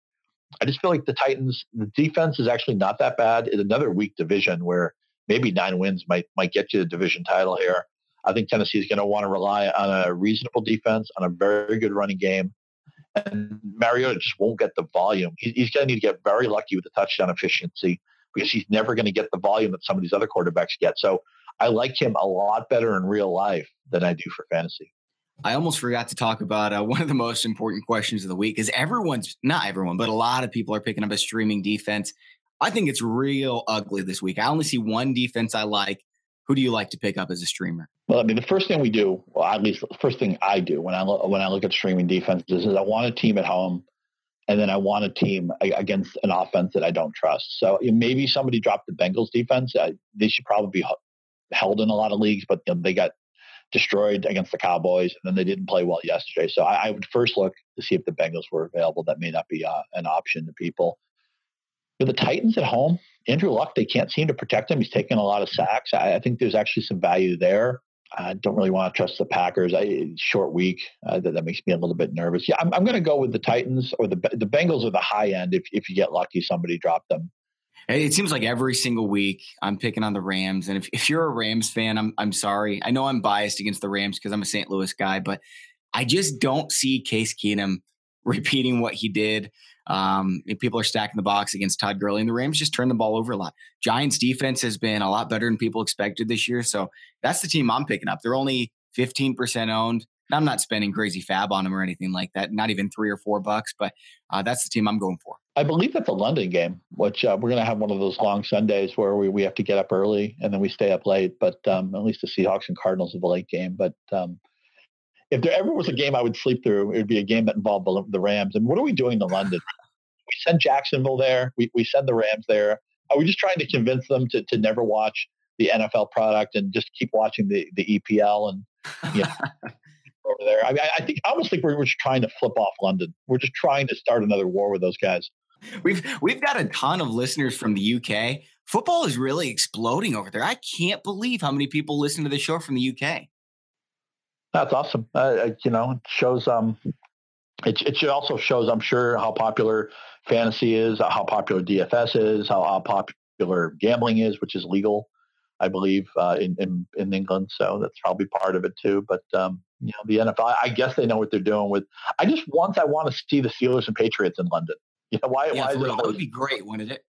Speaker 2: I just feel like the Titans, the defense is actually not that bad. It's another weak division where maybe nine wins might might get you the division title here. I think Tennessee is going to want to rely on a reasonable defense, on a very good running game, and Mariota just won't get the volume. he's going to need to get very lucky with the touchdown efficiency because he's never going to get the volume that some of these other quarterbacks get. So I like him a lot better in real life than I do for fantasy.
Speaker 1: I almost forgot to talk about uh, (laughs) one of the most important questions of the week is everyone's not everyone, but a lot of people are picking up a streaming defense. I think it's real ugly this week. I only see one defense I like. Who do you like to pick up as a streamer?
Speaker 2: Well, I mean, the first thing we do, well, at least the first thing I do when I look, when I look at streaming defenses is I want a team at home, and then I want a team against an offense that I don't trust. So maybe somebody dropped the Bengals defense. they should probably be held in a lot of leagues, but you know, they got destroyed against the Cowboys, and then they didn't play well yesterday. So I, I would first look to see if the Bengals were available. That may not be uh, an option to people. The Titans at home, Andrew Luck, they can't seem to protect him. He's taking a lot of sacks. I, I think there's actually some value there. I don't really want to trust the Packers. I, short week uh, that, that makes me a little bit nervous. Yeah, I'm, I'm going to go with the Titans or the the Bengals are the high end. If if you get lucky, somebody dropped them.
Speaker 1: It seems like every single week I'm picking on the Rams, and if, if you're a Rams fan, I'm I'm sorry. I know I'm biased against the Rams because I'm a St. Louis guy, but I just don't see Case Keenum repeating what he did um, people are stacking the box against Todd Gurley, and the Rams just turn the ball over a lot. Giants defense has been a lot better than people expected this year, so that's the team I'm picking up. They're only 15% owned. I'm not spending crazy fab on them or anything like that. Not even three or four bucks, but uh, that's the team I'm going for.
Speaker 2: I believe that's a London game, which uh, we're going to have one of those long Sundays where we, we have to get up early and then we stay up late. But um, at least the Seahawks and Cardinals is a late game. But um, if there ever was a game I would sleep through, it would be a game that involved the Rams. And what are we doing to London? we send Jacksonville there. We, we send the Rams there. Are we just trying to convince them to, to never watch the NFL product and just keep watching the, the EPL and you know, (laughs) over there? I mean, I, I think I almost think we're, we're just trying to flip off London. We're just trying to start another war with those guys.
Speaker 1: We've we've got a ton of listeners from the UK. Football is really exploding over there. I can't believe how many people listen to the show from the UK.
Speaker 2: That's awesome. Uh, you know, it shows um, it, it also shows, I'm sure, how popular fantasy is, how popular DFS is, how, how popular gambling is, which is legal, I believe, uh, in, in, in England. So that's probably part of it too. But um, you know, the NFL, I guess they know what they're doing with. I just once I want to see the Steelers and Patriots in London. You know, why?
Speaker 1: Yeah,
Speaker 2: why
Speaker 1: is it that would be great, wouldn't it?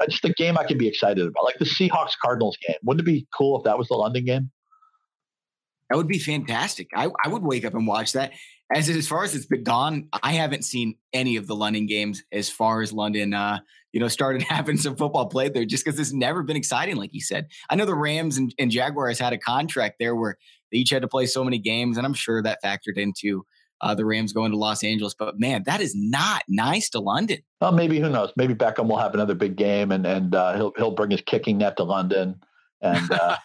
Speaker 2: Uh, just a game I could be excited about, like the Seahawks Cardinals game. Wouldn't it be cool if that was the London game?
Speaker 1: That would be fantastic. I, I would wake up and watch that. As as far as it's been gone, I haven't seen any of the London games as far as London, uh, you know, started (laughs) having some football played there just because it's never been exciting, like you said. I know the Rams and, and Jaguars had a contract there where they each had to play so many games, and I'm sure that factored into uh, the Rams going to Los Angeles. But man, that is not nice to London.
Speaker 2: Well, maybe who knows? Maybe Beckham will have another big game, and and uh, he'll he'll bring his kicking net to London, and uh,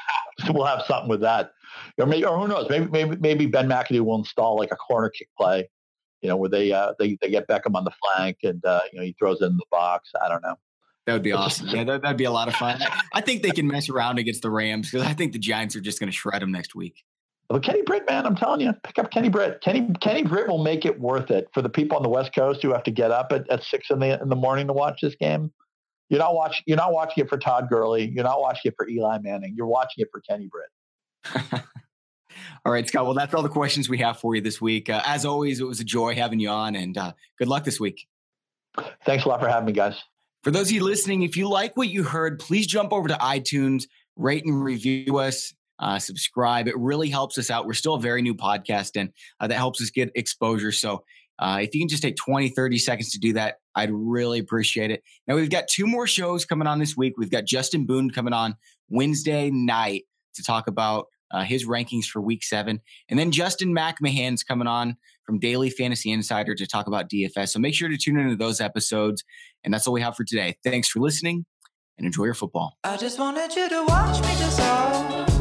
Speaker 2: (laughs) we'll have something with that. Or maybe, or who knows? Maybe maybe maybe Ben McAdoo will install like a corner kick play, you know, where they uh, they they get Beckham on the flank, and uh, you know he throws it in the box. I don't know.
Speaker 1: That would be awesome. Yeah, that, would be a lot of fun. I think they can mess around against the Rams because I think the Giants are just going to shred them next week.
Speaker 2: But Kenny Britt, man, I'm telling you, pick up Kenny Britt. Kenny Kenny Britt will make it worth it for the people on the West Coast who have to get up at, at six in the in the morning to watch this game. You're not watching. You're not watching it for Todd Gurley. You're not watching it for Eli Manning. You're watching it for Kenny Britt. (laughs)
Speaker 1: all right, Scott. Well, that's all the questions we have for you this week. Uh, as always, it was a joy having you on, and uh, good luck this week.
Speaker 2: Thanks a lot for having me, guys.
Speaker 1: For those of you listening, if you like what you heard, please jump over to iTunes, rate and review us uh, subscribe. It really helps us out. We're still a very new podcast and uh, that helps us get exposure. So uh, if you can just take 20, 30 seconds to do that, I'd really appreciate it. Now, we've got two more shows coming on this week. We've got Justin Boone coming on Wednesday night to talk about uh, his rankings for week seven. And then Justin McMahon's coming on from Daily Fantasy Insider to talk about DFS. So make sure to tune into those episodes. And that's all we have for today. Thanks for listening and enjoy your football. I just wanted you to watch me dissolve.